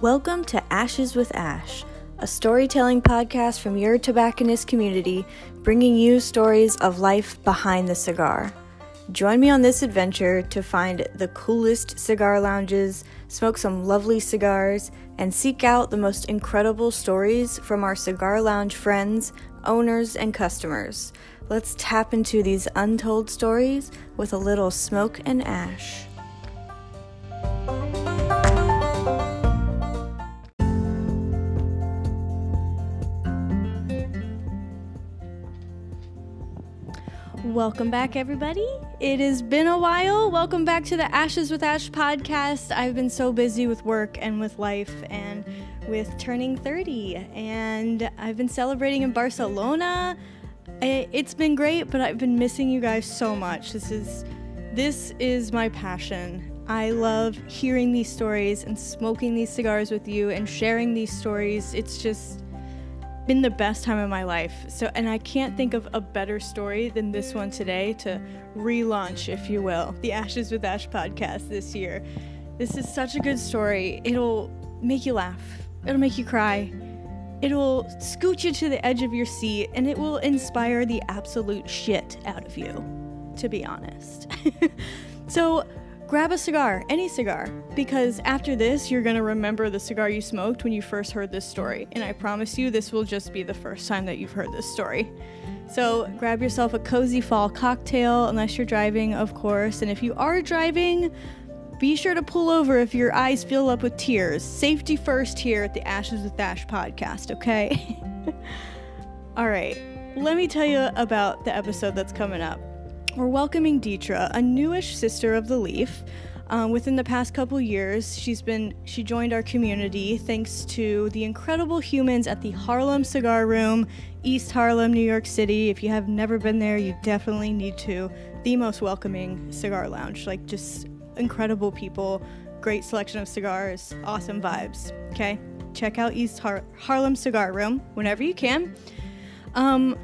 Welcome to Ashes with Ash, a storytelling podcast from your tobacconist community, bringing you stories of life behind the cigar. Join me on this adventure to find the coolest cigar lounges, smoke some lovely cigars, and seek out the most incredible stories from our cigar lounge friends, owners, and customers. Let's tap into these untold stories with a little smoke and ash. Welcome back, everybody. It has been a while. Welcome back to the Ashes with Ash podcast. I've been so busy with work and with life and with turning 30, and I've been celebrating in Barcelona. It's been great, but I've been missing you guys so much. This is this is my passion. I love hearing these stories and smoking these cigars with you and sharing these stories. It's just been the best time of my life. So, and I can't think of a better story than this one today to relaunch, if you will, the Ashes with Ash podcast this year. This is such a good story. It'll make you laugh, it'll make you cry, it'll scoot you to the edge of your seat, and it will inspire the absolute shit out of you, to be honest. so, grab a cigar, any cigar, because after this, you're gonna remember the cigar you smoked when you first heard this story. And I promise you, this will just be the first time that you've heard this story. So grab yourself a cozy fall cocktail, unless you're driving, of course. And if you are driving, be sure to pull over if your eyes fill up with tears. Safety first here at the Ashes with Ash podcast, okay? All right, let me tell you about the episode that's coming up we're welcoming Deetra, a newish sister of the Leaf. Um, within the past couple years, she's been she joined our community thanks to the incredible humans at the Harlem Cigar Room, East Harlem, New York City. If you have never been there, you definitely need to. The most welcoming cigar lounge, like just incredible people, great selection of cigars, awesome vibes. Okay, check out East Har- Harlem Cigar Room whenever you can. Um,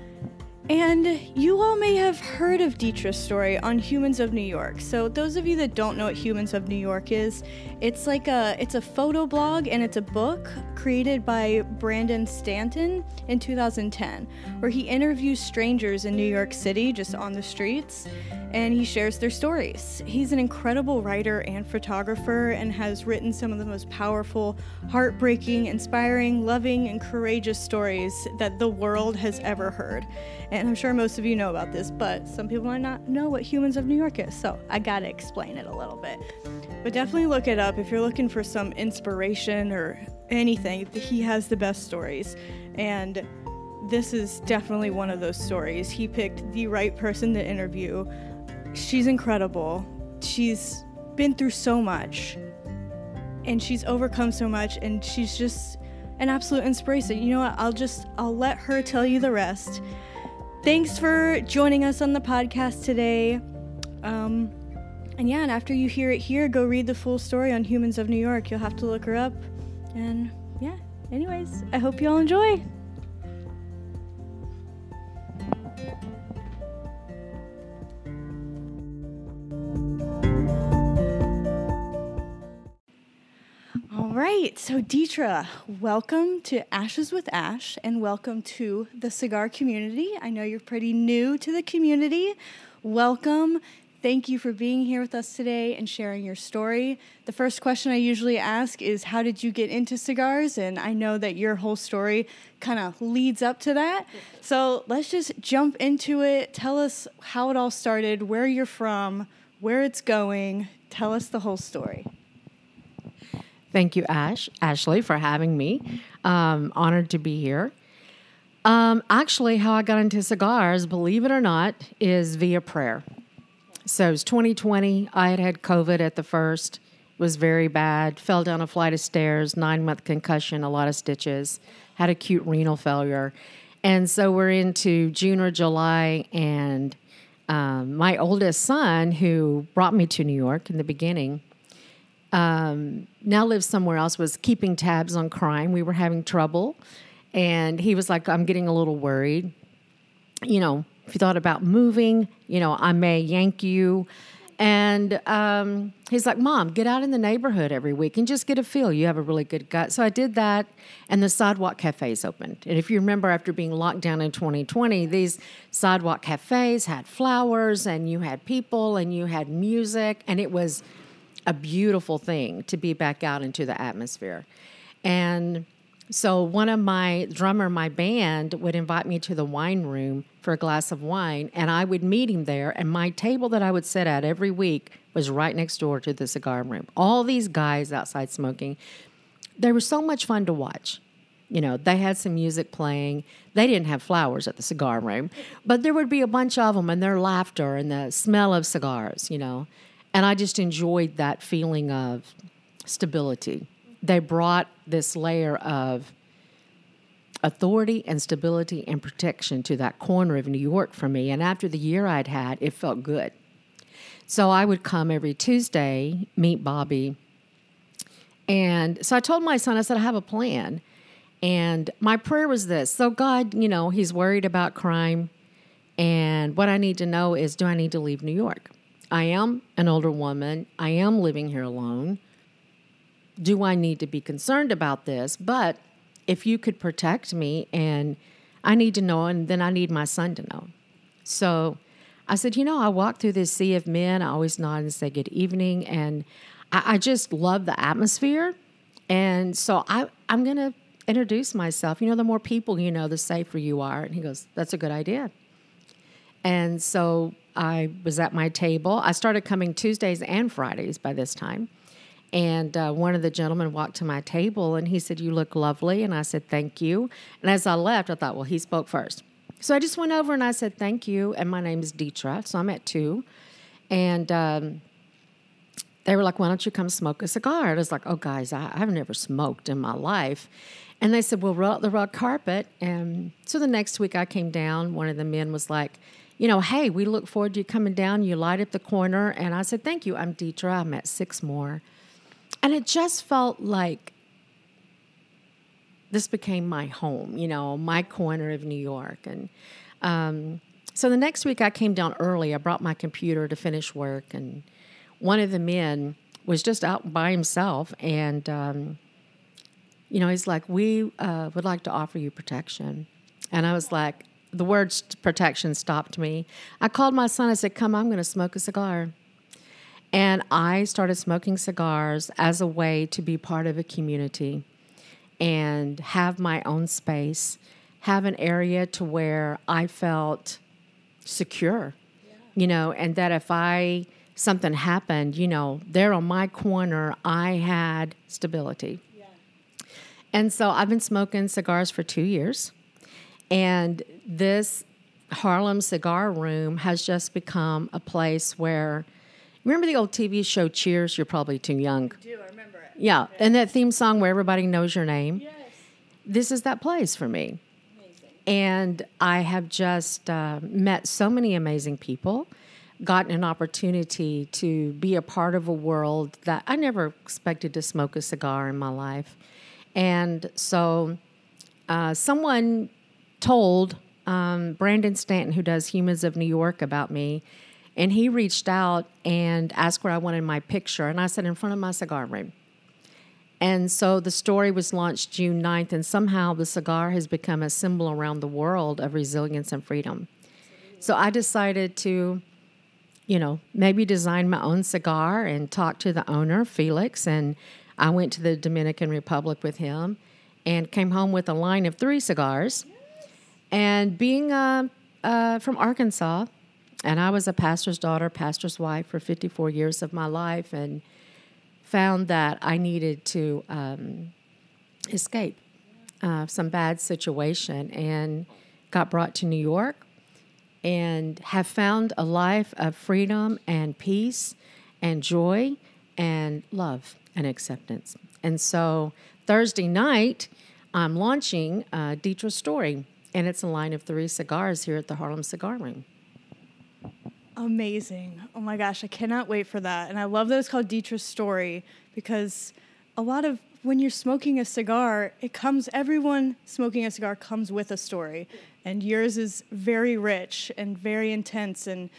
and you all may have heard of Deetra's story on Humans of New York. So those of you that don't know what Humans of New York is, it's like a it's a photo blog and it's a book created by Brandon Stanton in 2010 where he interviews strangers in New York City just on the streets and he shares their stories. He's an incredible writer and photographer and has written some of the most powerful, heartbreaking, inspiring, loving and courageous stories that the world has ever heard. And I'm sure most of you know about this, but some people might not know what Humans of New York is, so I gotta explain it a little bit. But definitely look it up if you're looking for some inspiration or anything. He has the best stories. And this is definitely one of those stories. He picked the right person to interview. She's incredible. She's been through so much and she's overcome so much and she's just an absolute inspiration. You know what? I'll just I'll let her tell you the rest. Thanks for joining us on the podcast today. Um, and yeah, and after you hear it here, go read the full story on Humans of New York. You'll have to look her up. And yeah, anyways, I hope you all enjoy. All right, so Deetra, welcome to Ashes with Ash and welcome to the cigar community. I know you're pretty new to the community. Welcome. Thank you for being here with us today and sharing your story. The first question I usually ask is How did you get into cigars? And I know that your whole story kind of leads up to that. So let's just jump into it. Tell us how it all started, where you're from, where it's going. Tell us the whole story. Thank you, Ash, Ashley, for having me. Um, honored to be here. Um, actually, how I got into cigars, believe it or not, is via prayer. So it was 2020. I had had COVID at the first. Was very bad. Fell down a flight of stairs, nine month concussion, a lot of stitches. Had acute renal failure. And so we're into June or July, and um, my oldest son, who brought me to New York in the beginning, um, now lives somewhere else, was keeping tabs on crime. We were having trouble. And he was like, I'm getting a little worried. You know, if you thought about moving, you know, I may yank you. And um, he's like, Mom, get out in the neighborhood every week and just get a feel. You have a really good gut. So I did that, and the sidewalk cafes opened. And if you remember, after being locked down in 2020, these sidewalk cafes had flowers, and you had people, and you had music, and it was a beautiful thing to be back out into the atmosphere. And so one of my drummer, my band would invite me to the wine room for a glass of wine, and I would meet him there. And my table that I would sit at every week was right next door to the cigar room. All these guys outside smoking, they were so much fun to watch. You know, they had some music playing. They didn't have flowers at the cigar room, but there would be a bunch of them and their laughter and the smell of cigars, you know. And I just enjoyed that feeling of stability they brought this layer of authority and stability and protection to that corner of New York for me. And after the year I'd had, it felt good. So I would come every Tuesday, meet Bobby. And so I told my son, I said, I have a plan. And my prayer was this So, God, you know, he's worried about crime. And what I need to know is do I need to leave New York? I am an older woman. I am living here alone do I need to be concerned about this? But if you could protect me and I need to know, and then I need my son to know. So I said, you know, I walk through this sea of men. I always nod and say good evening. And I, I just love the atmosphere. And so I, I'm going to introduce myself. You know, the more people you know, the safer you are. And he goes, that's a good idea. And so I was at my table. I started coming Tuesdays and Fridays by this time. And uh, one of the gentlemen walked to my table and he said, You look lovely. And I said, Thank you. And as I left, I thought, Well, he spoke first. So I just went over and I said, Thank you. And my name is Deetra. So I'm at two. And um, they were like, Why don't you come smoke a cigar? And I was like, Oh, guys, I, have never smoked in my life. And they said, Well, roll out the rug carpet. And so the next week I came down. One of the men was like, you know, hey, we look forward to you coming down. You light up the corner. And I said, Thank you. I'm Deetra. I'm at six more. And it just felt like this became my home, you know, my corner of New York. And um, so the next week I came down early. I brought my computer to finish work, and one of the men was just out by himself. And, um, you know, he's like, We uh, would like to offer you protection. And I was like, the word protection stopped me. I called my son. I said, Come, I'm going to smoke a cigar. And I started smoking cigars as a way to be part of a community and have my own space, have an area to where I felt secure, yeah. you know, and that if I something happened, you know, there on my corner, I had stability. Yeah. And so I've been smoking cigars for two years. And this Harlem Cigar Room has just become a place where Remember the old TV show Cheers? You're probably too young. I do, I remember it. Yeah, and that theme song where everybody knows your name. Yes. This is that place for me. Amazing. And I have just uh, met so many amazing people, gotten an opportunity to be a part of a world that I never expected to smoke a cigar in my life. And so uh, someone told um, Brandon Stanton, who does Humans of New York, about me and he reached out and asked where I wanted my picture. And I said, in front of my cigar room. And so the story was launched June 9th, and somehow the cigar has become a symbol around the world of resilience and freedom. So I decided to, you know, maybe design my own cigar and talk to the owner, Felix. And I went to the Dominican Republic with him and came home with a line of three cigars. And being uh, uh, from Arkansas, and I was a pastor's daughter, pastor's wife for 54 years of my life, and found that I needed to um, escape uh, some bad situation and got brought to New York and have found a life of freedom and peace and joy and love and acceptance. And so Thursday night, I'm launching uh, Deetra's Story, and it's a line of three cigars here at the Harlem Cigar Room. Amazing. Oh my gosh, I cannot wait for that. And I love that it's called Deetra's Story because a lot of when you're smoking a cigar, it comes, everyone smoking a cigar comes with a story. And yours is very rich and very intense. And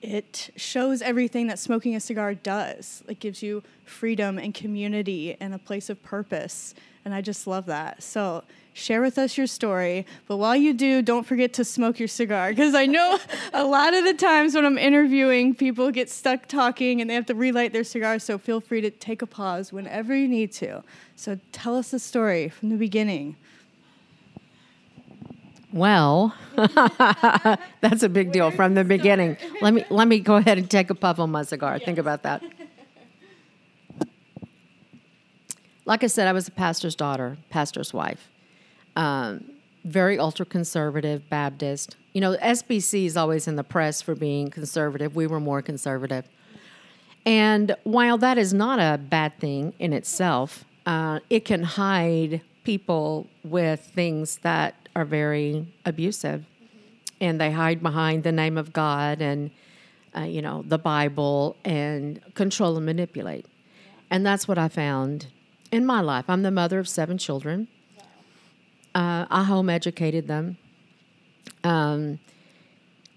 it shows everything that smoking a cigar does. It gives you freedom and community and a place of purpose. And I just love that. So share with us your story. But while you do, don't forget to smoke your cigar because I know a lot of the times when I'm interviewing, people get stuck talking and they have to relight their cigar. So feel free to take a pause whenever you need to. So tell us the story from the beginning. Well, that's a big deal from the beginning. Let me let me go ahead and take a puff on my cigar. Yes. Think about that. Like I said, I was a pastor's daughter, pastor's wife. Um, very ultra conservative Baptist. You know, SBC is always in the press for being conservative. We were more conservative. And while that is not a bad thing in itself, uh, it can hide people with things that are very abusive and they hide behind the name of God and, uh, you know, the Bible and control and manipulate. And that's what I found in my life. I'm the mother of seven children. Uh, I home educated them. Um,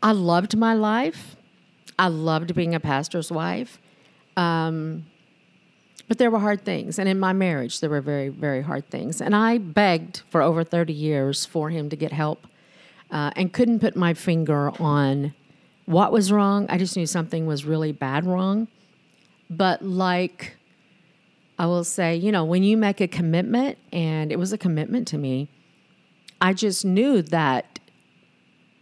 I loved my life. I loved being a pastor's wife. Um, but there were hard things. And in my marriage, there were very, very hard things. And I begged for over 30 years for him to get help uh, and couldn't put my finger on what was wrong. I just knew something was really bad wrong. But like I will say, you know, when you make a commitment, and it was a commitment to me, I just knew that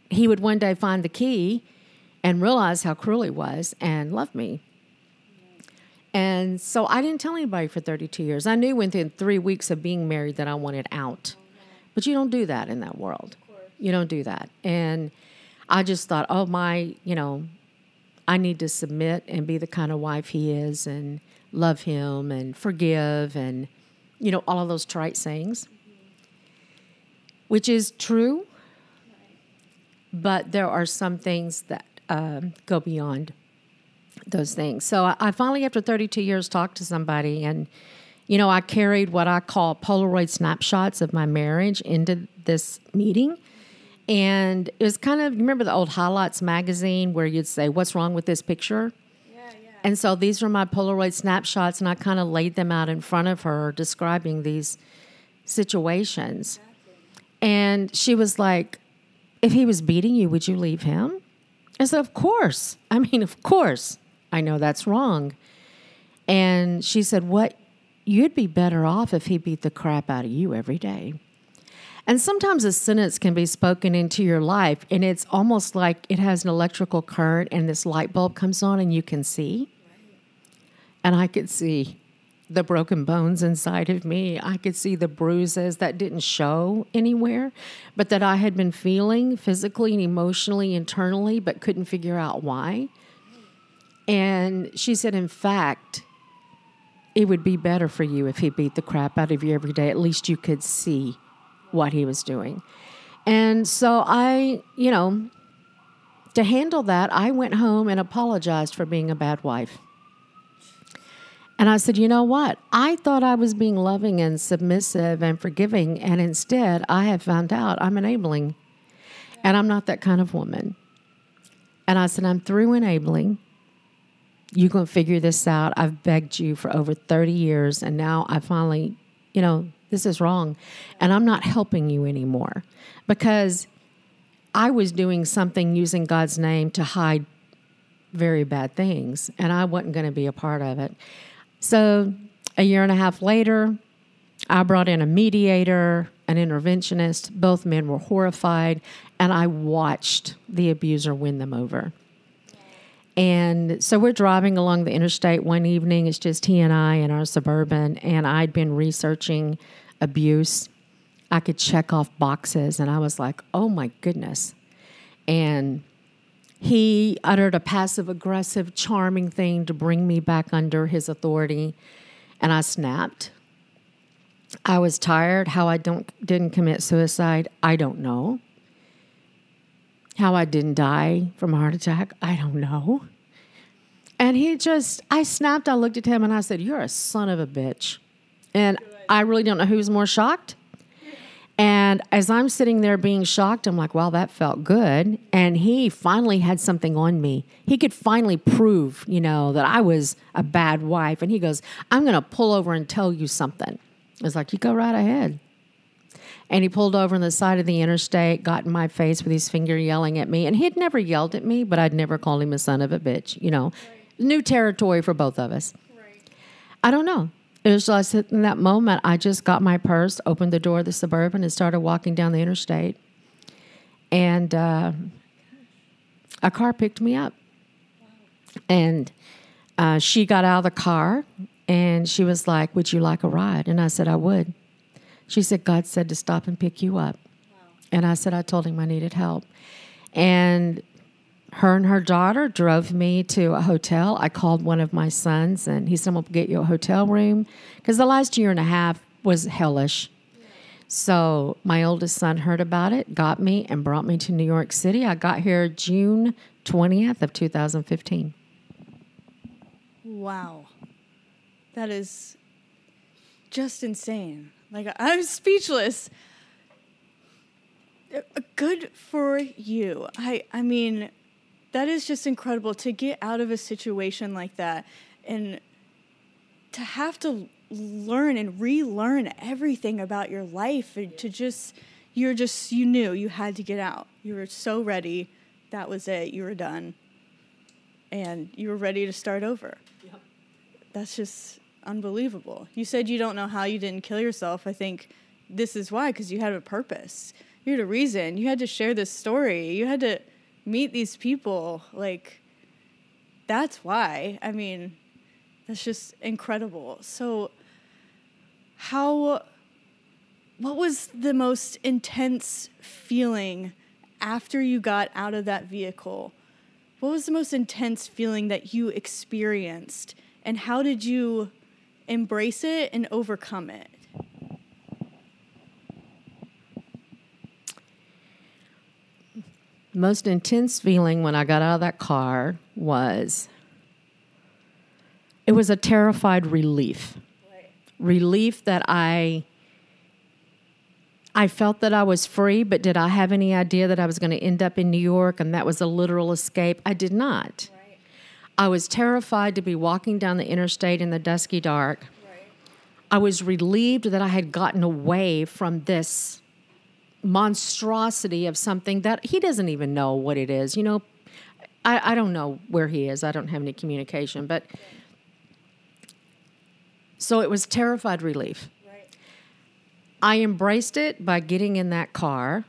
he would one day find the key and realize how cruel he was and love me. And so I didn't tell anybody for 32 years. I knew within three weeks of being married that I wanted out. But you don't do that in that world. You don't do that. And I just thought, oh, my, you know, I need to submit and be the kind of wife he is and love him and forgive and, you know, all of those trite sayings, which is true. But there are some things that um, go beyond those things. So I, finally, after 32 years, talked to somebody, and you know, I carried what I call Polaroid snapshots of my marriage into this meeting. And it was kind of, you remember the old Highlights magazine where you'd say, What's wrong with this picture? Yeah, yeah. And so these were my Polaroid snapshots, and I kind of laid them out in front of her, describing these situations. And she was like, If he was beating you, would you leave him? I said, Of course. I mean, of course. I know that's wrong. And she said, What? You'd be better off if he beat the crap out of you every day. And sometimes a sentence can be spoken into your life, and it's almost like it has an electrical current, and this light bulb comes on, and you can see. And I could see the broken bones inside of me. I could see the bruises that didn't show anywhere, but that I had been feeling physically and emotionally, internally, but couldn't figure out why. And she said, in fact, it would be better for you if he beat the crap out of you every day. At least you could see what he was doing. And so I, you know, to handle that, I went home and apologized for being a bad wife. And I said, you know what? I thought I was being loving and submissive and forgiving, and instead I have found out I'm enabling. And I'm not that kind of woman. And I said, I'm through enabling you're going to figure this out. I've begged you for over 30 years, and now I finally, you know, this is wrong. And I'm not helping you anymore because I was doing something using God's name to hide very bad things, and I wasn't going to be a part of it. So, a year and a half later, I brought in a mediator, an interventionist. Both men were horrified, and I watched the abuser win them over. And so we're driving along the interstate one evening. It's just he and I in our suburban, and I'd been researching abuse. I could check off boxes, and I was like, oh my goodness. And he uttered a passive aggressive, charming thing to bring me back under his authority, and I snapped. I was tired. How I don't didn't commit suicide, I don't know. How I didn't die from a heart attack, I don't know. And he just, I snapped, I looked at him and I said, You're a son of a bitch. And I really don't know who's more shocked. And as I'm sitting there being shocked, I'm like, wow, that felt good. And he finally had something on me. He could finally prove, you know, that I was a bad wife. And he goes, I'm going to pull over and tell you something. I was like, you go right ahead. And he pulled over on the side of the interstate, got in my face with his finger yelling at me. And he'd never yelled at me, but I'd never called him a son of a bitch, you know. Right. New territory for both of us. Right. I don't know. It was just in that moment, I just got my purse, opened the door of the suburban, and started walking down the interstate. And uh, a car picked me up. And uh, she got out of the car and she was like, Would you like a ride? And I said, I would. She said, God said to stop and pick you up. Wow. And I said, I told him I needed help. And her and her daughter drove me to a hotel. I called one of my sons and he said, We'll get you a hotel room. Because the last year and a half was hellish. So my oldest son heard about it, got me, and brought me to New York City. I got here June 20th of 2015. Wow. That is just insane. Like I'm speechless. Uh, good for you. I I mean, that is just incredible to get out of a situation like that and to have to learn and relearn everything about your life and to just you're just you knew you had to get out. You were so ready. That was it. You were done. And you were ready to start over. Yep. That's just unbelievable. You said you don't know how you didn't kill yourself. I think this is why, because you had a purpose. You had a reason. You had to share this story. You had to meet these people. Like, that's why. I mean, that's just incredible. So, how, what was the most intense feeling after you got out of that vehicle? What was the most intense feeling that you experienced? And how did you embrace it and overcome it. Most intense feeling when I got out of that car was it was a terrified relief. Right. Relief that I I felt that I was free, but did I have any idea that I was going to end up in New York and that was a literal escape? I did not. I was terrified to be walking down the interstate in the dusky dark. Right. I was relieved that I had gotten away from this monstrosity of something that he doesn't even know what it is. You know, I, I don't know where he is. I don't have any communication, but so it was terrified relief. Right. I embraced it by getting in that car.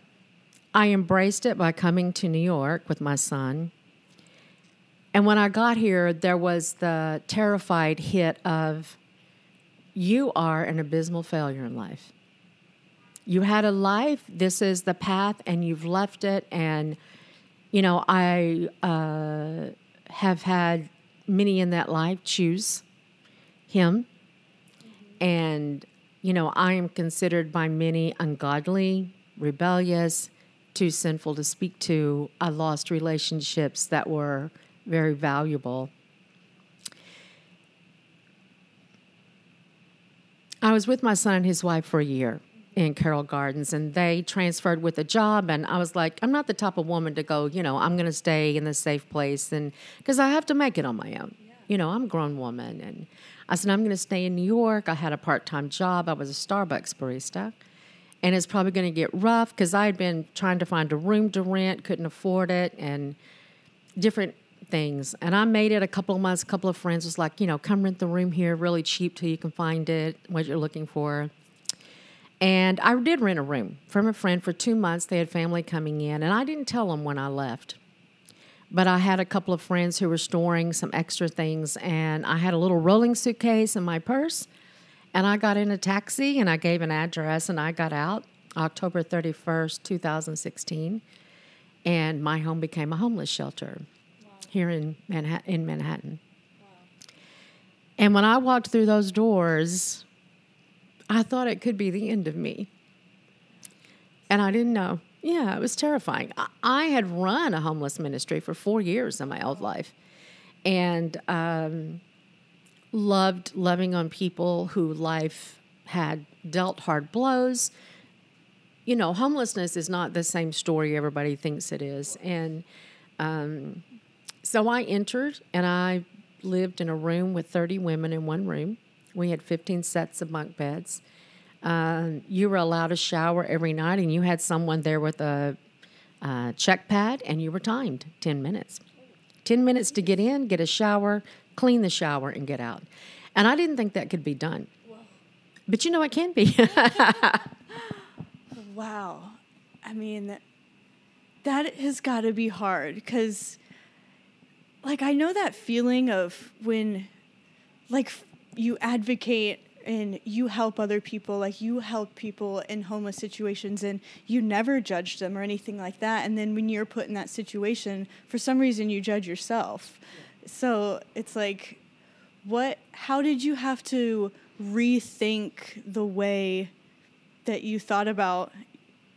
I embraced it by coming to New York with my son. And when I got here, there was the terrified hit of you are an abysmal failure in life. You had a life, this is the path, and you've left it. And, you know, I uh, have had many in that life choose him. Mm-hmm. And, you know, I am considered by many ungodly, rebellious, too sinful to speak to. I lost relationships that were very valuable. I was with my son and his wife for a year in Carroll Gardens, and they transferred with a job. And I was like, I'm not the type of woman to go, you know, I'm going to stay in the safe place, and because I have to make it on my own. You know, I'm a grown woman, and I said I'm going to stay in New York. I had a part time job. I was a Starbucks barista, and it's probably going to get rough because I had been trying to find a room to rent, couldn't afford it, and different things. And I made it a couple of months. A couple of friends was like, you know, come rent the room here really cheap till you can find it, what you're looking for. And I did rent a room from a friend for two months. They had family coming in, and I didn't tell them when I left. But I had a couple of friends who were storing some extra things, and I had a little rolling suitcase in my purse. And I got in a taxi and I gave an address, and I got out October 31st, 2016. And my home became a homeless shelter here in Manhattan. In Manhattan. Wow. And when I walked through those doors, I thought it could be the end of me. And I didn't know. Yeah, it was terrifying. I had run a homeless ministry for four years in my old life and um, loved loving on people who life had dealt hard blows. you know, homelessness is not the same story everybody thinks it is. And um, so I entered and I lived in a room with 30 women in one room. We had 15 sets of bunk beds. Uh, you were allowed a shower every night, and you had someone there with a uh, check pad, and you were timed 10 minutes. 10 minutes to get in, get a shower, clean the shower, and get out. And I didn't think that could be done. But you know, it can be. wow. I mean, that has got to be hard because, like, I know that feeling of when, like, you advocate and you help other people like you help people in homeless situations and you never judge them or anything like that. And then when you're put in that situation for some reason you judge yourself. So it's like what how did you have to rethink the way that you thought about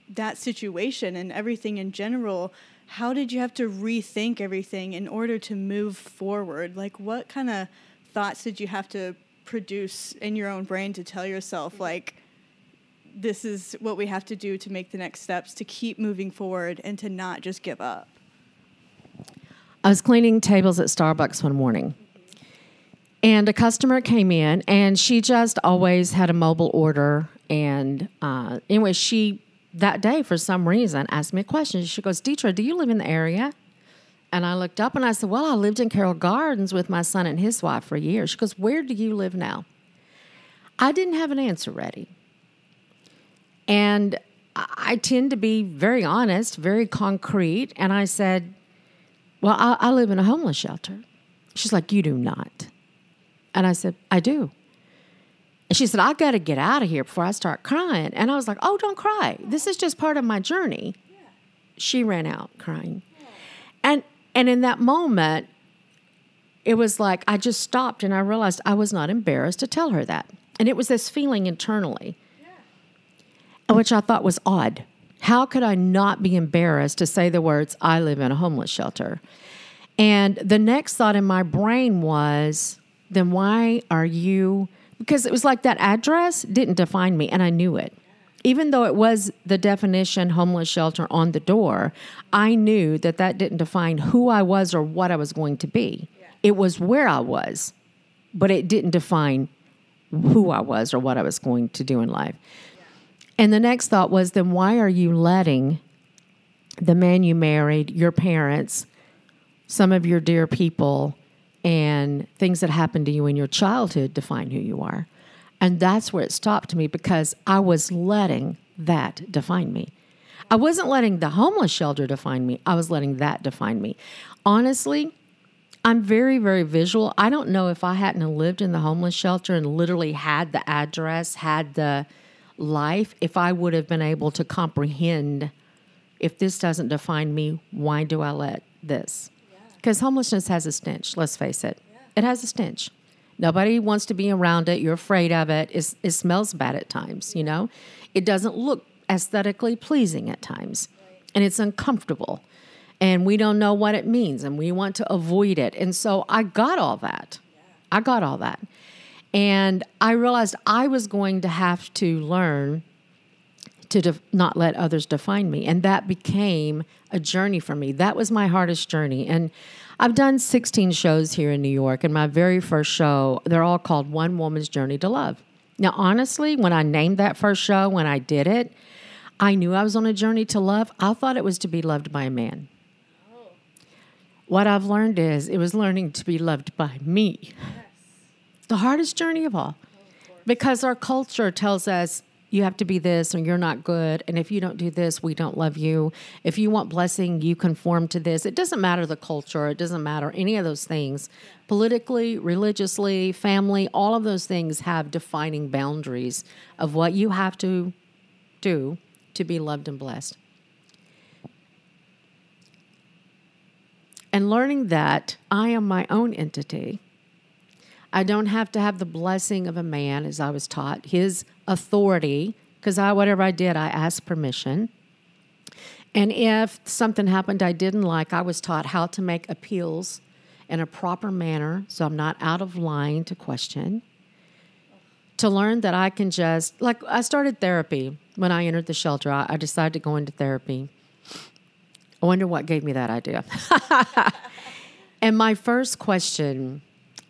that situation and everything in general? How did you have to rethink everything in order to move forward? Like what kind of thoughts did you have to produce in your own brain to tell yourself like this is what we have to do to make the next steps to keep moving forward and to not just give up? I was cleaning tables at starbucks one morning. And a customer came in and she just always had a mobile order. And uh, anyway she that day for some reason asked me a question. She goes deetra do you live in the area and I looked up and I said, Well, I lived in Carroll Gardens with my son and his wife for years. She goes, Where do you live now? I didn't have an answer ready. And I tend to be very honest, very concrete. And I said, Well, I, I live in a homeless shelter. She's like, You do not. And I said, I do. And she said, I got to get out of here before I start crying. And I was like, Oh, don't cry. This is just part of my journey. She ran out crying. And and in that moment, it was like I just stopped and I realized I was not embarrassed to tell her that. And it was this feeling internally, yeah. which I thought was odd. How could I not be embarrassed to say the words, I live in a homeless shelter? And the next thought in my brain was, then why are you? Because it was like that address didn't define me, and I knew it even though it was the definition homeless shelter on the door, I knew that that didn't define who I was or what I was going to be. It was where I was, but it didn't define who I was or what I was going to do in life. And the next thought was then why are you letting the man you married, your parents, some of your dear people, and things that happened to you in your childhood define who you are? And that's where it stopped me because I was letting that define me. I wasn't letting the homeless shelter define me, I was letting that define me. Honestly, I'm very, very visual. I don't know if I hadn't lived in the homeless shelter and literally had the address, had the life, if I would have been able to comprehend if this doesn't define me, why do I let this? Because yeah. homelessness has a stench, let's face it. Yeah. It has a stench. Nobody wants to be around it. You're afraid of it. It's, it smells bad at times, you know? It doesn't look aesthetically pleasing at times, and it's uncomfortable. And we don't know what it means, and we want to avoid it. And so I got all that. I got all that. And I realized I was going to have to learn to def- not let others define me. And that became a journey for me. That was my hardest journey. And I've done 16 shows here in New York, and my very first show, they're all called One Woman's Journey to Love. Now, honestly, when I named that first show, when I did it, I knew I was on a journey to love. I thought it was to be loved by a man. What I've learned is it was learning to be loved by me. Yes. The hardest journey of all. Oh, because our culture tells us you have to be this or you're not good. And if you don't do this, we don't love you. If you want blessing, you conform to this. It doesn't matter the culture, it doesn't matter any of those things. Politically, religiously, family, all of those things have defining boundaries of what you have to do to be loved and blessed. And learning that I am my own entity I don't have to have the blessing of a man, as I was taught, his authority, because I whatever I did, I asked permission. And if something happened I didn't like, I was taught how to make appeals in a proper manner so I'm not out of line to question. to learn that I can just, like, I started therapy when I entered the shelter. I, I decided to go into therapy. I wonder what gave me that idea. and my first question,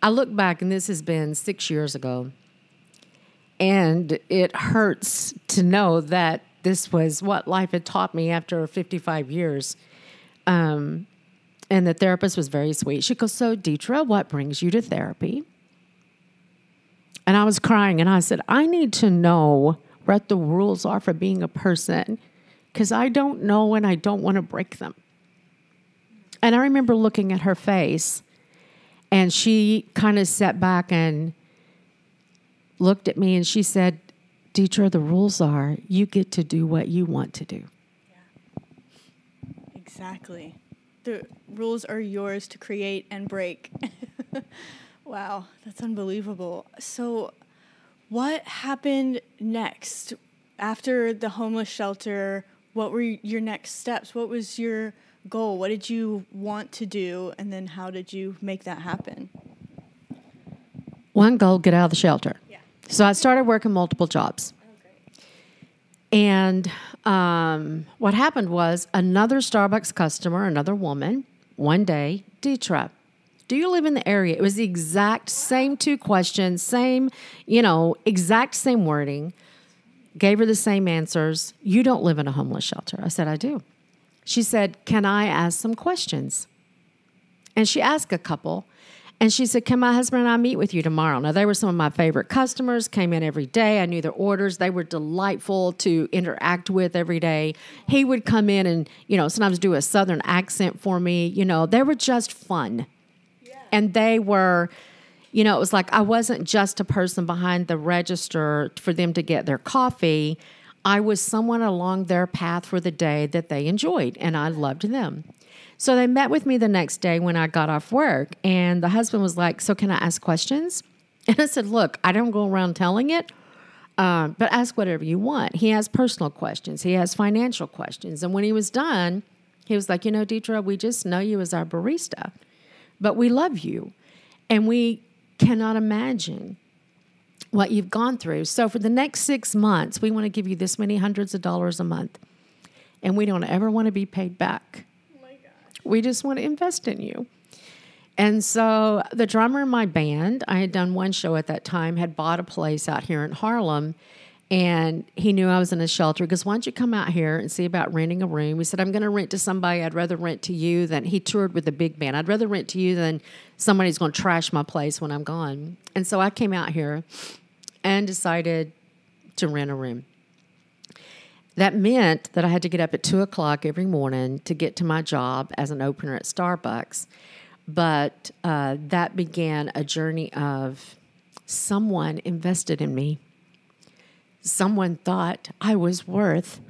I look back, and this has been six years ago, and it hurts to know that this was what life had taught me after 55 years. Um, and the therapist was very sweet. She goes, So, Deetra, what brings you to therapy? And I was crying and I said, I need to know what the rules are for being a person because I don't know and I don't want to break them. And I remember looking at her face and she kind of sat back and looked at me and she said, Deetra, the rules are you get to do what you want to do. Exactly. The rules are yours to create and break. wow, that's unbelievable. So, what happened next after the homeless shelter? What were your next steps? What was your goal? What did you want to do? And then how did you make that happen? One goal get out of the shelter. Yeah. So I started working multiple jobs. And um, what happened was another Starbucks customer, another woman, one day, Deetra, do you live in the area? It was the exact same two questions, same, you know, exact same wording. Gave her the same answers. You don't live in a homeless shelter. I said, I do. She said, Can I ask some questions? And she asked a couple. And she said, Can my husband and I meet with you tomorrow? Now, they were some of my favorite customers, came in every day. I knew their orders. They were delightful to interact with every day. He would come in and, you know, sometimes do a southern accent for me. You know, they were just fun. Yeah. And they were, you know, it was like I wasn't just a person behind the register for them to get their coffee. I was someone along their path for the day that they enjoyed, and I loved them. So they met with me the next day when I got off work, and the husband was like, So can I ask questions? And I said, Look, I don't go around telling it, um, but ask whatever you want. He has personal questions, he has financial questions. And when he was done, he was like, You know, Deetra, we just know you as our barista, but we love you. And we cannot imagine what you've gone through. So for the next six months, we want to give you this many hundreds of dollars a month. And we don't ever want to be paid back. Oh we just want to invest in you. And so the drummer in my band, I had done one show at that time, had bought a place out here in Harlem. And he knew I was in a shelter because why don't you come out here and see about renting a room? He said, I'm going to rent to somebody. I'd rather rent to you than he toured with a big band. I'd rather rent to you than somebody's going to trash my place when I'm gone. And so I came out here and decided to rent a room. That meant that I had to get up at two o'clock every morning to get to my job as an opener at Starbucks. But uh, that began a journey of someone invested in me. Someone thought I was worth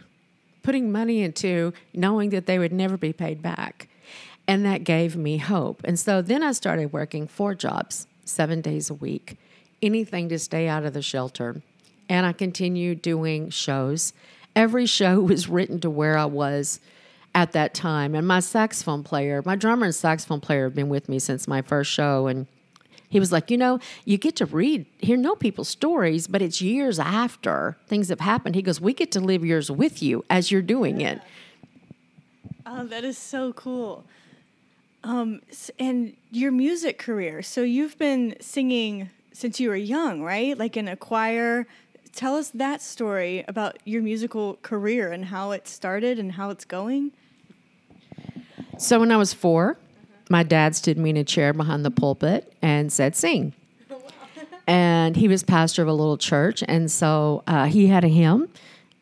putting money into, knowing that they would never be paid back. And that gave me hope. And so then I started working four jobs, seven days a week, anything to stay out of the shelter. And I continued doing shows every show was written to where I was at that time. And my saxophone player, my drummer and saxophone player have been with me since my first show. And he was like, you know, you get to read, hear, know people's stories, but it's years after things have happened. He goes, we get to live yours with you as you're doing it. Oh, that is so cool. Um, and your music career. So you've been singing since you were young, right? Like in a choir, tell us that story about your musical career and how it started and how it's going. So when I was 4 my dad stood me in a chair behind the pulpit and said, "Sing." and he was pastor of a little church, and so uh, he had a hymn,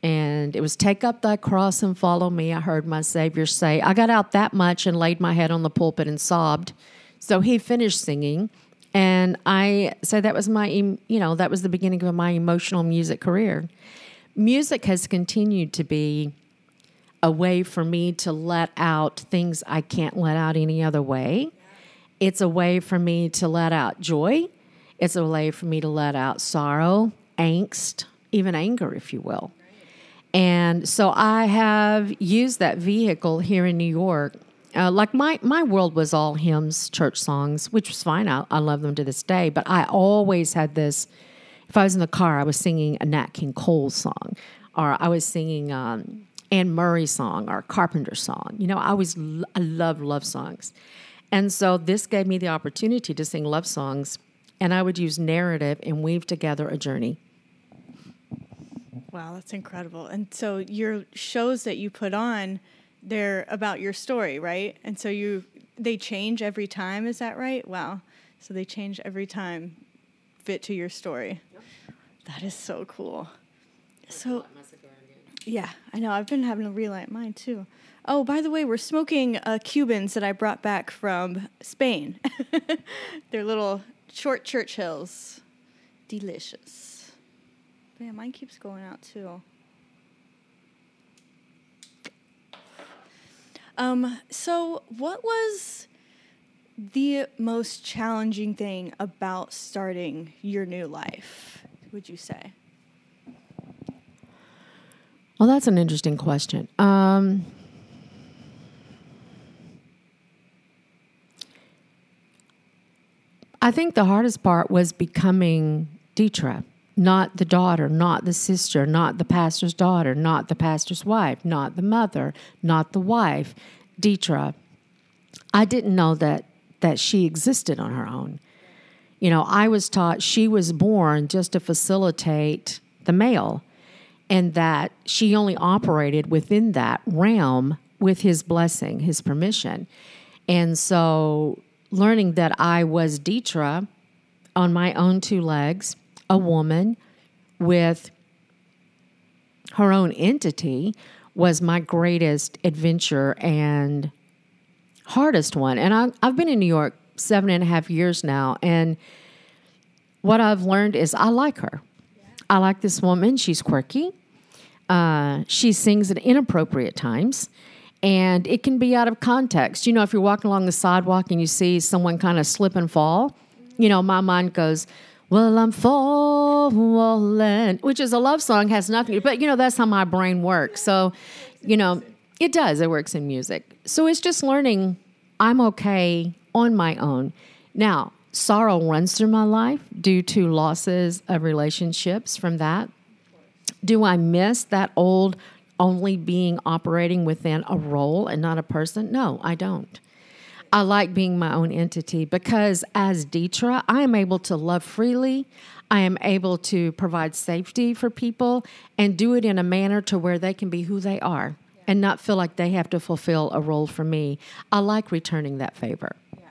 and it was "Take up thy cross and follow me." I heard my Savior say. I got out that much and laid my head on the pulpit and sobbed. So he finished singing, and I so that was my, you know, that was the beginning of my emotional music career. Music has continued to be a way for me to let out things I can't let out any other way. It's a way for me to let out joy. It's a way for me to let out sorrow, angst, even anger, if you will. And so I have used that vehicle here in New York uh, like my my world was all hymns, church songs, which was fine. I, I love them to this day. But I always had this if I was in the car, I was singing a Nat King Cole song, or I was singing um, Anne Murray song or Carpenter song. You know, I always l- I love love songs, and so this gave me the opportunity to sing love songs, and I would use narrative and weave together a journey. Wow, that's incredible. And so your shows that you put on, they're about your story, right? And so you they change every time, is that right? Wow. So they change every time fit to your story. Yep. That is so cool. So yeah, I know. I've been having to relight mine too. Oh, by the way, we're smoking uh, Cubans that I brought back from Spain. They're little short Churchills. Delicious. But yeah, mine keeps going out too. Um, so, what was the most challenging thing about starting your new life, would you say? Well, that's an interesting question. Um, I think the hardest part was becoming Deetra, not the daughter, not the sister, not the pastor's daughter, not the pastor's wife, not the mother, not the wife, Deetra. I didn't know that that she existed on her own. You know, I was taught she was born just to facilitate the male and that she only operated within that realm with his blessing, his permission. And so learning that I was Deetra on my own two legs, a woman with her own entity was my greatest adventure and hardest one. And I, I've been in New York seven and a half years now. And what I've learned is I like her. I like this woman. She's quirky. Uh, she sings at inappropriate times. And it can be out of context. You know, if you're walking along the sidewalk and you see someone kind of slip and fall, you know, my mind goes, well, I'm falling, which is a love song, has nothing, but you know, that's how my brain works. So, you know, it does. It works in music. So it's just learning I'm okay on my own. Now, sorrow runs through my life due to losses of relationships from that. Do I miss that old only being operating within a role and not a person? No, I don't. I like being my own entity because as Deetra, I am able to love freely. I am able to provide safety for people and do it in a manner to where they can be who they are and not feel like they have to fulfill a role for me. I like returning that favor. Yeah.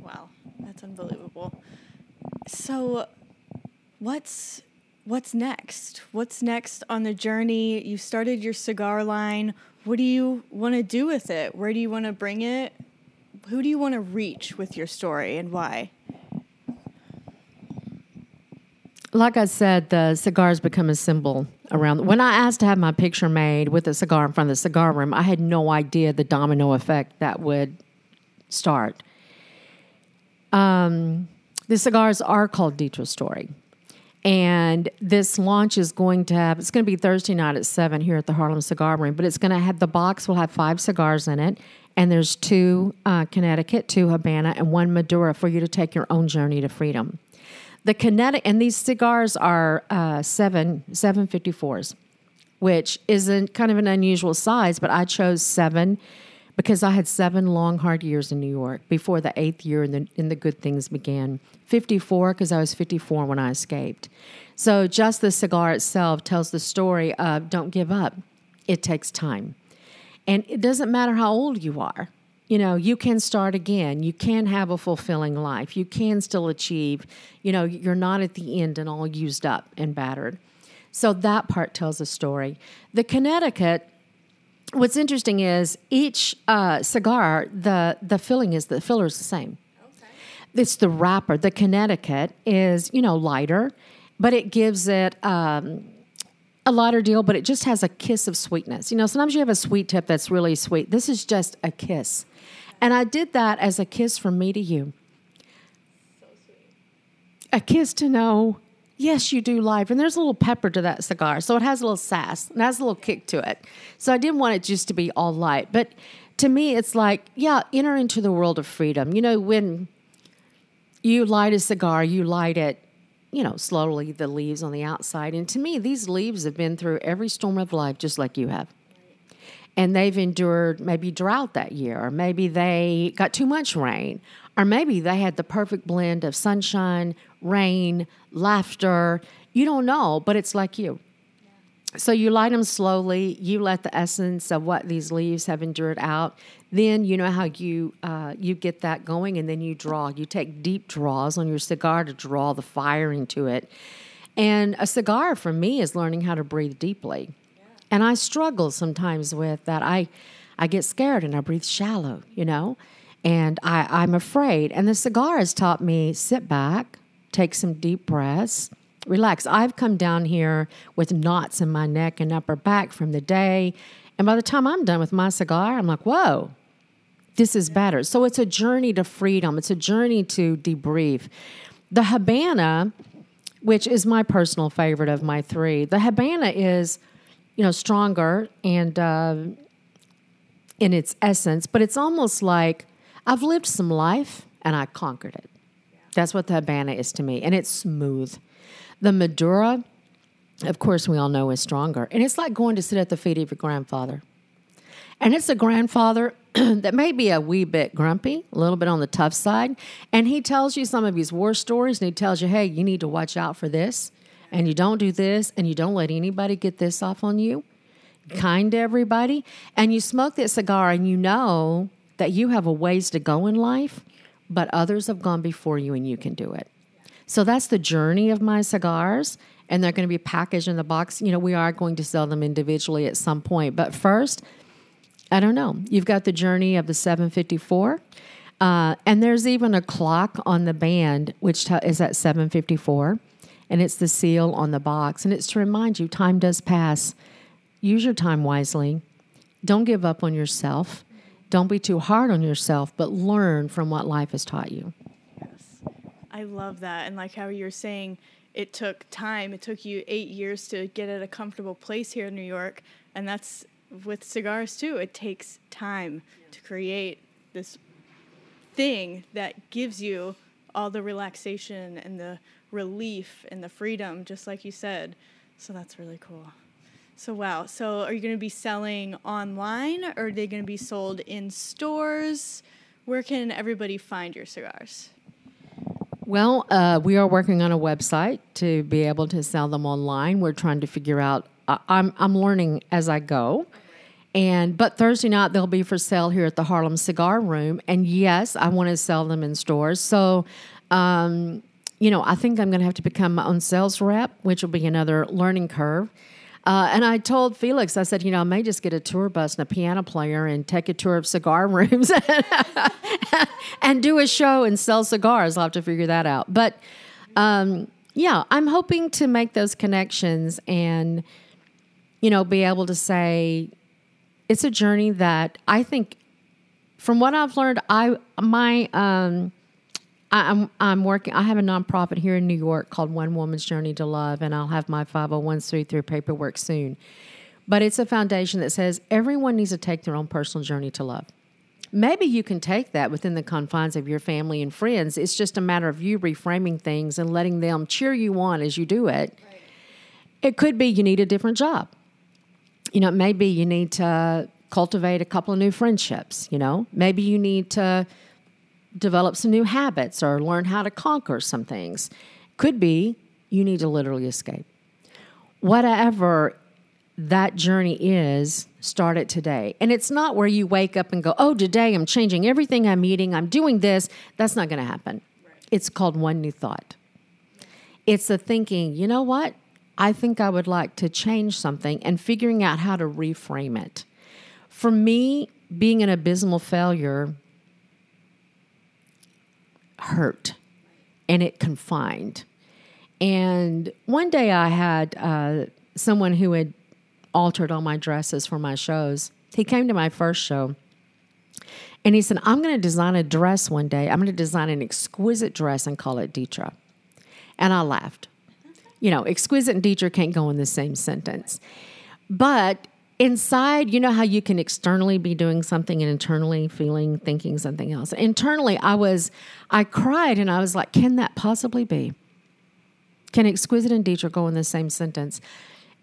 Wow, that's unbelievable. So, what's what's next? What's next on the journey? You started your cigar line. What do you want to do with it? Where do you want to bring it? Who do you want to reach with your story and why? Like I said, the cigars become a symbol around. When I asked to have my picture made with a cigar in front of the cigar room, I had no idea the domino effect that would start. Um, the cigars are called Deetra Story. And this launch is going to have, it's going to be Thursday night at 7 here at the Harlem Cigar Room, but it's going to have, the box will have five cigars in it. And there's two uh, Connecticut, two Habana, and one Maduro for you to take your own journey to freedom. The Connecticut, and these cigars are uh, seven, 754s, which is a, kind of an unusual size, but I chose seven because I had seven long, hard years in New York before the eighth year and the, and the good things began. 54 because I was 54 when I escaped. So just the cigar itself tells the story of don't give up. It takes time. And it doesn't matter how old you are. You know you can start again. You can have a fulfilling life. You can still achieve you know you're not at the end and all used up and battered. So that part tells a story. The connecticut what's interesting is each uh, cigar the the filling is the filler is the same. Okay. it's the wrapper. The connecticut is you know lighter but it gives it um, a lighter deal, but it just has a kiss of sweetness. You know, sometimes you have a sweet tip that's really sweet. This is just a kiss. And I did that as a kiss from me to you. So a kiss to know, yes, you do life. And there's a little pepper to that cigar. So it has a little sass and has a little kick to it. So I didn't want it just to be all light. But to me, it's like, yeah, enter into the world of freedom. You know, when you light a cigar, you light it you know, slowly the leaves on the outside. And to me, these leaves have been through every storm of life just like you have. And they've endured maybe drought that year, or maybe they got too much rain, or maybe they had the perfect blend of sunshine, rain, laughter. You don't know, but it's like you. So you light them slowly. You let the essence of what these leaves have endured out. Then you know how you uh, you get that going, and then you draw. You take deep draws on your cigar to draw the fire into it. And a cigar for me is learning how to breathe deeply. And I struggle sometimes with that. I I get scared and I breathe shallow, you know, and I, I'm afraid. And the cigar has taught me sit back, take some deep breaths relax. I've come down here with knots in my neck and upper back from the day. And by the time I'm done with my cigar, I'm like, whoa, this is better. So it's a journey to freedom, it's a journey to debrief. The Habana, which is my personal favorite of my three, the Habana is, you know, stronger and uh, in its essence, but it's almost like I've lived some life and I conquered it. That's what the Habana is to me. And it's smooth. The Maduro, of course, we all know is stronger. And it's like going to sit at the feet of your grandfather. And it's a grandfather that may be a wee bit grumpy, a little bit on the tough side. And he tells you some of his war stories and he tells you, hey, you need to watch out for this. And you don't do this and you don't let anybody get this off on you. Kind to everybody. And you smoke that cigar and you know that you have a ways to go in life, but others have gone before you and you can do it. So that's the journey of my cigars. And they're going to be packaged in the box. You know, we are going to sell them individually at some point. But first, I don't know. You've got the journey of the 754. Uh, and there's even a clock on the band, which t- is at 754. And it's the seal on the box. And it's to remind you time does pass. Use your time wisely. Don't give up on yourself. Don't be too hard on yourself, but learn from what life has taught you. I love that. And like how you're saying, it took time. It took you eight years to get at a comfortable place here in New York. And that's with cigars too. It takes time yeah. to create this thing that gives you all the relaxation and the relief and the freedom, just like you said. So that's really cool. So, wow. So, are you going to be selling online or are they going to be sold in stores? Where can everybody find your cigars? Well, uh, we are working on a website to be able to sell them online. We're trying to figure out. Uh, I'm I'm learning as I go. And but Thursday night they'll be for sale here at the Harlem Cigar Room. And yes, I want to sell them in stores. So, um, you know, I think I'm going to have to become my own sales rep, which will be another learning curve. Uh, and I told Felix, I said, you know, I may just get a tour bus and a piano player and take a tour of cigar rooms and do a show and sell cigars. I'll have to figure that out. But um, yeah, I'm hoping to make those connections and, you know, be able to say it's a journey that I think, from what I've learned, I my um, I, am I'm working. I have a nonprofit here in New York called One Woman's Journey to Love, and I'll have my 501c3 paperwork soon. But it's a foundation that says everyone needs to take their own personal journey to love. Maybe you can take that within the confines of your family and friends. It's just a matter of you reframing things and letting them cheer you on as you do it. Right. It could be you need a different job. You know, maybe you need to cultivate a couple of new friendships. You know, maybe you need to develop some new habits or learn how to conquer some things. Could be you need to literally escape. Whatever that journey is, start it today. And it's not where you wake up and go, oh, today I'm changing everything I'm eating, I'm doing this. That's not going to happen. Right. It's called one new thought. It's the thinking, you know what? I think I would like to change something and figuring out how to reframe it. For me, being an abysmal failure hurt and it confined. And one day I had uh, someone who had altered all my dresses for my shows. He came to my first show and he said, I'm going to design a dress one day. I'm going to design an exquisite dress and call it Deetra. And I laughed. You know, exquisite and Deetra can't go in the same sentence. But inside, you know how you can externally be doing something and internally feeling, thinking something else. Internally, I was, I cried and I was like, can that possibly be? Can exquisite and Deetra go in the same sentence?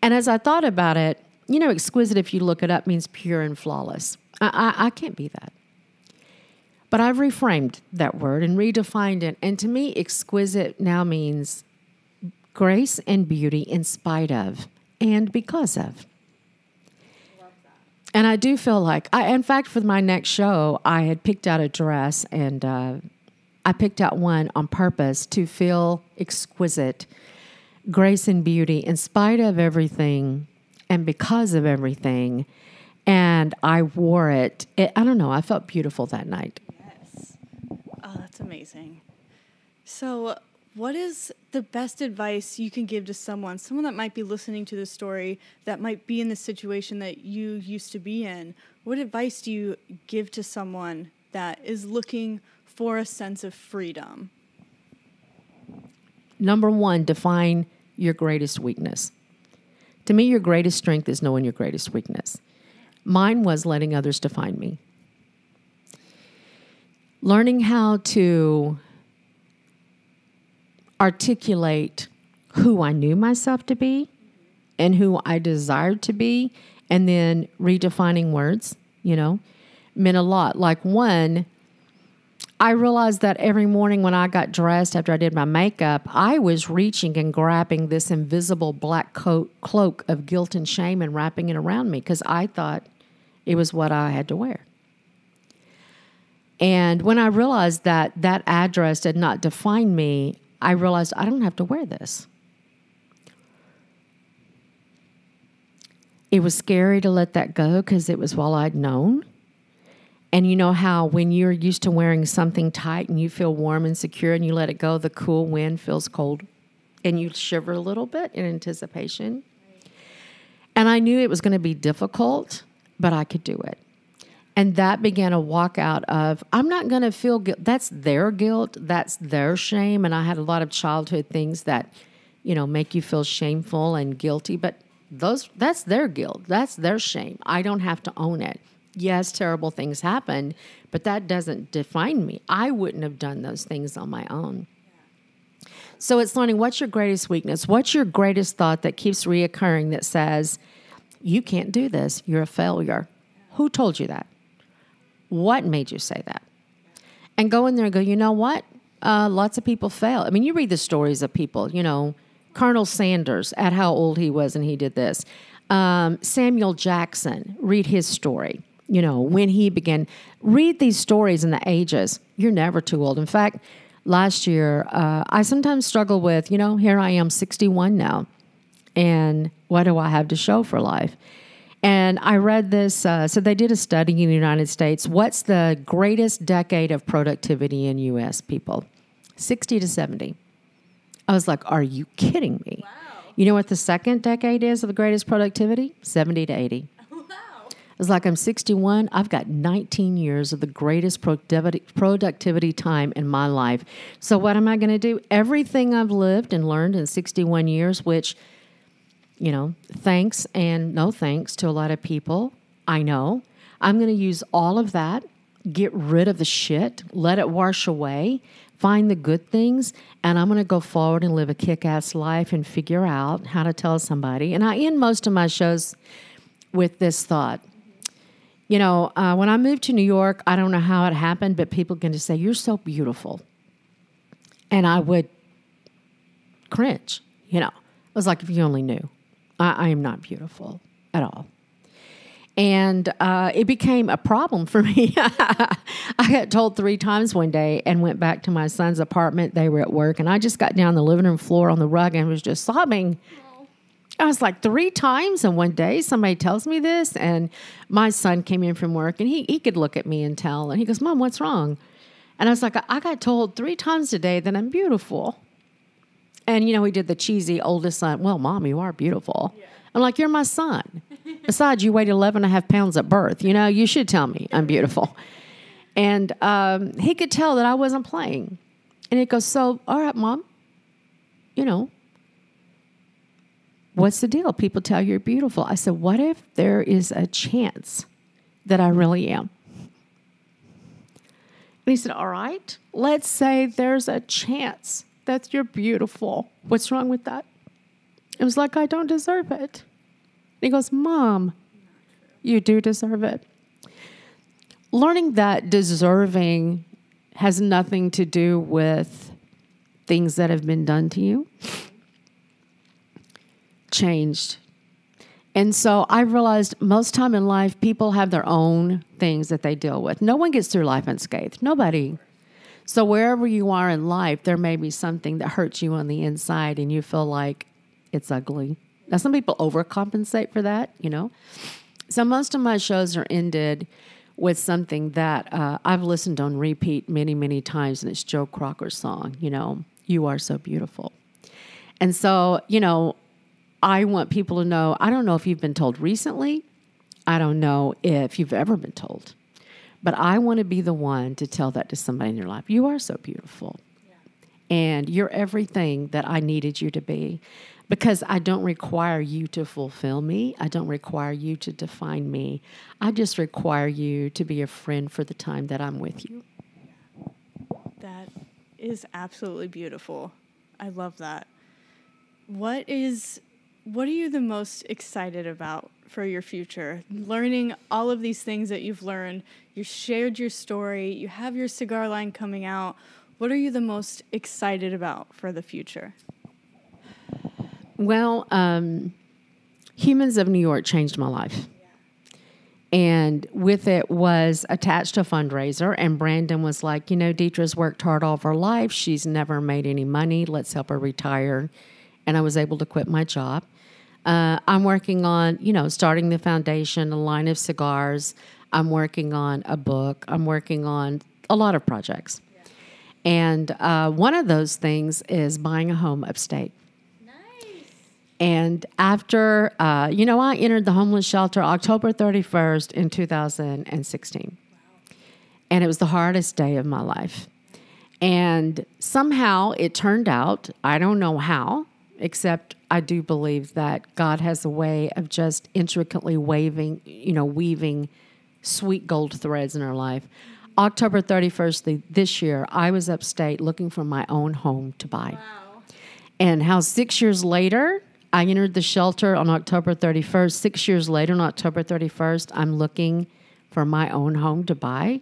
And as I thought about it, you know, exquisite, if you look it up, means pure and flawless. I, I, I can't be that. But I've reframed that word and redefined it. And to me, exquisite now means grace and beauty in spite of and because of. And I do feel like, I, in fact, for my next show, I had picked out a dress and uh, I picked out one on purpose to feel exquisite, grace and beauty in spite of everything and because of everything. And I wore it. it I don't know, I felt beautiful that night. Yes. Oh, that's amazing. So, what is the best advice you can give to someone, someone that might be listening to this story, that might be in the situation that you used to be in? What advice do you give to someone that is looking for a sense of freedom? Number one, define your greatest weakness. To me, your greatest strength is knowing your greatest weakness. Mine was letting others define me. Learning how to articulate who I knew myself to be and who I desired to be, and then redefining words, you know, meant a lot. Like, one, I realized that every morning when I got dressed after I did my makeup, I was reaching and grabbing this invisible black coat cloak of guilt and shame and wrapping it around me because I thought it was what I had to wear. And when I realized that that address did not define me, I realized I don't have to wear this. It was scary to let that go because it was all I'd known. And you know how when you're used to wearing something tight and you feel warm and secure and you let it go, the cool wind feels cold and you shiver a little bit in anticipation. And I knew it was going to be difficult, but I could do it. And that began a walk out of, I'm not going to feel guilt. That's their guilt. That's their shame. And I had a lot of childhood things that, you know, make you feel shameful and guilty. But those, that's their guilt. That's their shame. I don't have to own it. Yes, terrible things happened, but that doesn't define me. I wouldn't have done those things on my own. So it's learning what's your greatest weakness? What's your greatest thought that keeps reoccurring that says, you can't do this, you're a failure? Who told you that? What made you say that? And go in there and go, you know what? Uh, lots of people fail. I mean, you read the stories of people, you know, Colonel Sanders at how old he was and he did this. Um, Samuel Jackson, read his story. You know, when he began, read these stories in the ages. You're never too old. In fact, last year, uh, I sometimes struggle with, you know, here I am, 61 now, and what do I have to show for life? And I read this. Uh, so they did a study in the United States. What's the greatest decade of productivity in U.S. people? 60 to 70. I was like, are you kidding me? Wow. You know what the second decade is of the greatest productivity? 70 to 80. Wow. It's like I'm 61. I've got 19 years of the greatest productivity, productivity time in my life. So, what am I going to do? Everything I've lived and learned in 61 years, which you know, thanks and no thanks to a lot of people. I know. I'm going to use all of that, get rid of the shit, let it wash away, find the good things, and I'm going to go forward and live a kick ass life and figure out how to tell somebody. And I end most of my shows with this thought. You know, uh, when I moved to New York, I don't know how it happened, but people going to say, You're so beautiful. And I would cringe, you know. It was like if you only knew. I, I am not beautiful at all. And uh, it became a problem for me. I got told three times one day and went back to my son's apartment. They were at work, and I just got down the living room floor on the rug and was just sobbing. I was like three times in one day. Somebody tells me this, and my son came in from work, and he he could look at me and tell, and he goes, "Mom, what's wrong?" And I was like, "I got told three times today that I'm beautiful." And you know, he did the cheesy oldest son. Well, mom, you are beautiful. Yeah. I'm like, you're my son. Besides, you weighed 11 and a half pounds at birth. You know, you should tell me I'm beautiful. And um, he could tell that I wasn't playing. And he goes, so, all right, mom, you know, what's the deal? People tell you you're beautiful. I said, what if there is a chance that I really am? And he said, all right, let's say there's a chance That's you're beautiful. What's wrong with that? It was like, I don't deserve it. he goes, Mom, you do deserve it. Learning that deserving has nothing to do with things that have been done to you changed. And so I realized most time in life people have their own things that they deal with. No one gets through life unscathed. Nobody. So wherever you are in life, there may be something that hurts you on the inside and you feel like it's ugly. Now some people overcompensate for that, you know. So most of my shows are ended with something that uh, I've listened on repeat many, many times, and it's Joe Cocker's song, you know, You Are So Beautiful. And so, you know, I want people to know I don't know if you've been told recently, I don't know if you've ever been told, but I want to be the one to tell that to somebody in your life. You are so beautiful. Yeah. And you're everything that I needed you to be because I don't require you to fulfill me. I don't require you to define me. I just require you to be a friend for the time that I'm with you. That is absolutely beautiful. I love that. What is what are you the most excited about for your future? Learning all of these things that you've learned, you shared your story, you have your cigar line coming out. What are you the most excited about for the future? Well, um, Humans of New York changed my life. And with it was attached a fundraiser, and Brandon was like, You know, Deetra's worked hard all of her life. She's never made any money. Let's help her retire. And I was able to quit my job. Uh, I'm working on, you know, starting the foundation, a line of cigars. I'm working on a book. I'm working on a lot of projects. Yeah. And uh, one of those things is buying a home upstate. Nice. And after, uh, you know, I entered the homeless shelter October 31st in 2016. Wow. And it was the hardest day of my life. And somehow it turned out, I don't know how, except I do believe that God has a way of just intricately waving, you know, weaving sweet gold threads in our life. October 31st the, this year, I was upstate looking for my own home to buy. Wow. And how six years later, I entered the shelter on October 31st. Six years later, on October 31st, I'm looking for my own home to buy.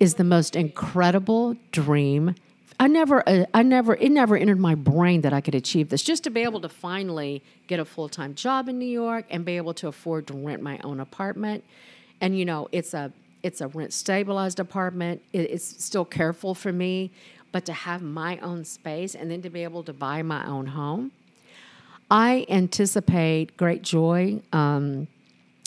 Is the most incredible dream. I never, uh, I never, it never entered my brain that I could achieve this. Just to be able to finally get a full time job in New York and be able to afford to rent my own apartment, and you know, it's a, it's a rent stabilized apartment. It, it's still careful for me, but to have my own space and then to be able to buy my own home I anticipate great joy. Um,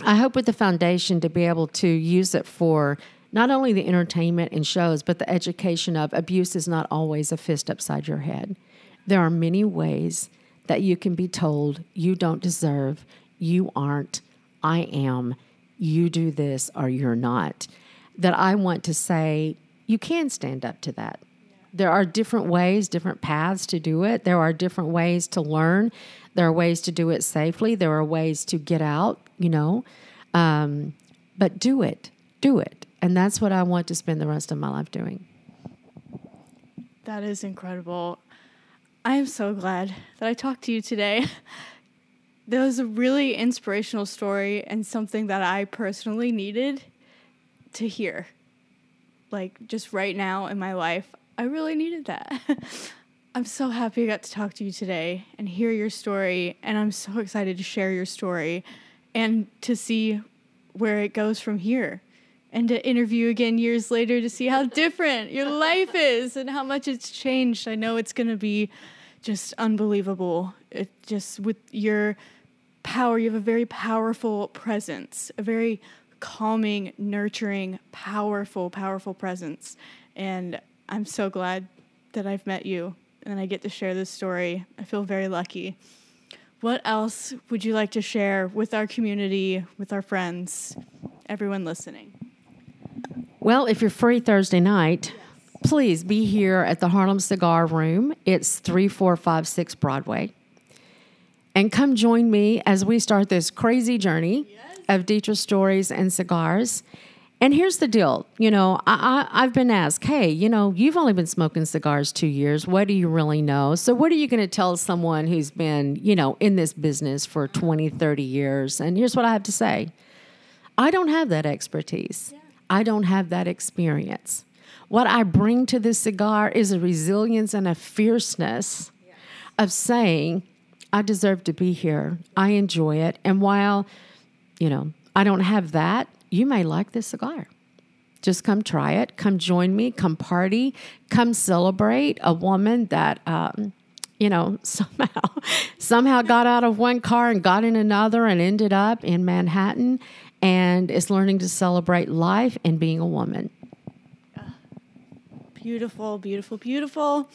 I hope with the foundation to be able to use it for not only the entertainment and shows, but the education of abuse is not always a fist upside your head. There are many ways that you can be told you don't deserve, you aren't, I am, you do this or you're not. That I want to say, you can stand up to that. There are different ways, different paths to do it. There are different ways to learn. There are ways to do it safely. There are ways to get out, you know. Um, but do it, do it. And that's what I want to spend the rest of my life doing. That is incredible. I am so glad that I talked to you today. that was a really inspirational story and something that I personally needed to hear. Like, just right now in my life, I really needed that. I'm so happy I got to talk to you today and hear your story. And I'm so excited to share your story and to see where it goes from here. And to interview again years later to see how different your life is and how much it's changed. I know it's going to be just unbelievable. It just with your power, you have a very powerful presence, a very calming, nurturing, powerful, powerful presence. And I'm so glad that I've met you and I get to share this story. I feel very lucky. What else would you like to share with our community, with our friends, everyone listening? Well, if you're free Thursday night, please be here at the Harlem Cigar Room. It's 3456 Broadway. And come join me as we start this crazy journey yes. of Deetra stories and cigars. And here's the deal. You know, I, I, I've been asked, hey, you know, you've only been smoking cigars two years. What do you really know? So, what are you going to tell someone who's been, you know, in this business for 20, 30 years? And here's what I have to say I don't have that expertise, I don't have that experience. What I bring to this cigar is a resilience and a fierceness of saying, I deserve to be here. I enjoy it. And while, you know, I don't have that, you may like this cigar. Just come try it. Come join me. Come party. Come celebrate a woman that, um, you know, somehow somehow got out of one car and got in another and ended up in Manhattan and is learning to celebrate life and being a woman. Ah, beautiful, beautiful, beautiful.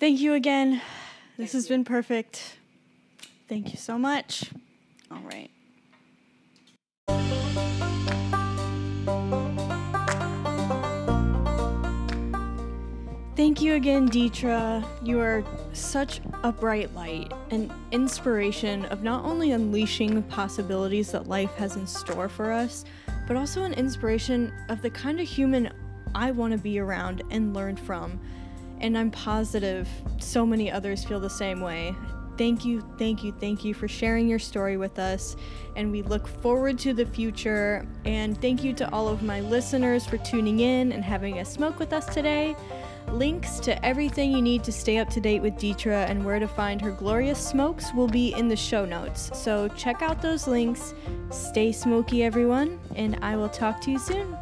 Thank you again. This has been perfect. Thank you so much. All right. Thank you again, Deetra. You are such a bright light, an inspiration of not only unleashing the possibilities that life has in store for us, but also an inspiration of the kind of human I want to be around and learn from. And I'm positive so many others feel the same way. Thank you, thank you, thank you for sharing your story with us. And we look forward to the future. And thank you to all of my listeners for tuning in and having a smoke with us today. Links to everything you need to stay up to date with Deetra and where to find her glorious smokes will be in the show notes. So check out those links. Stay smoky, everyone, and I will talk to you soon.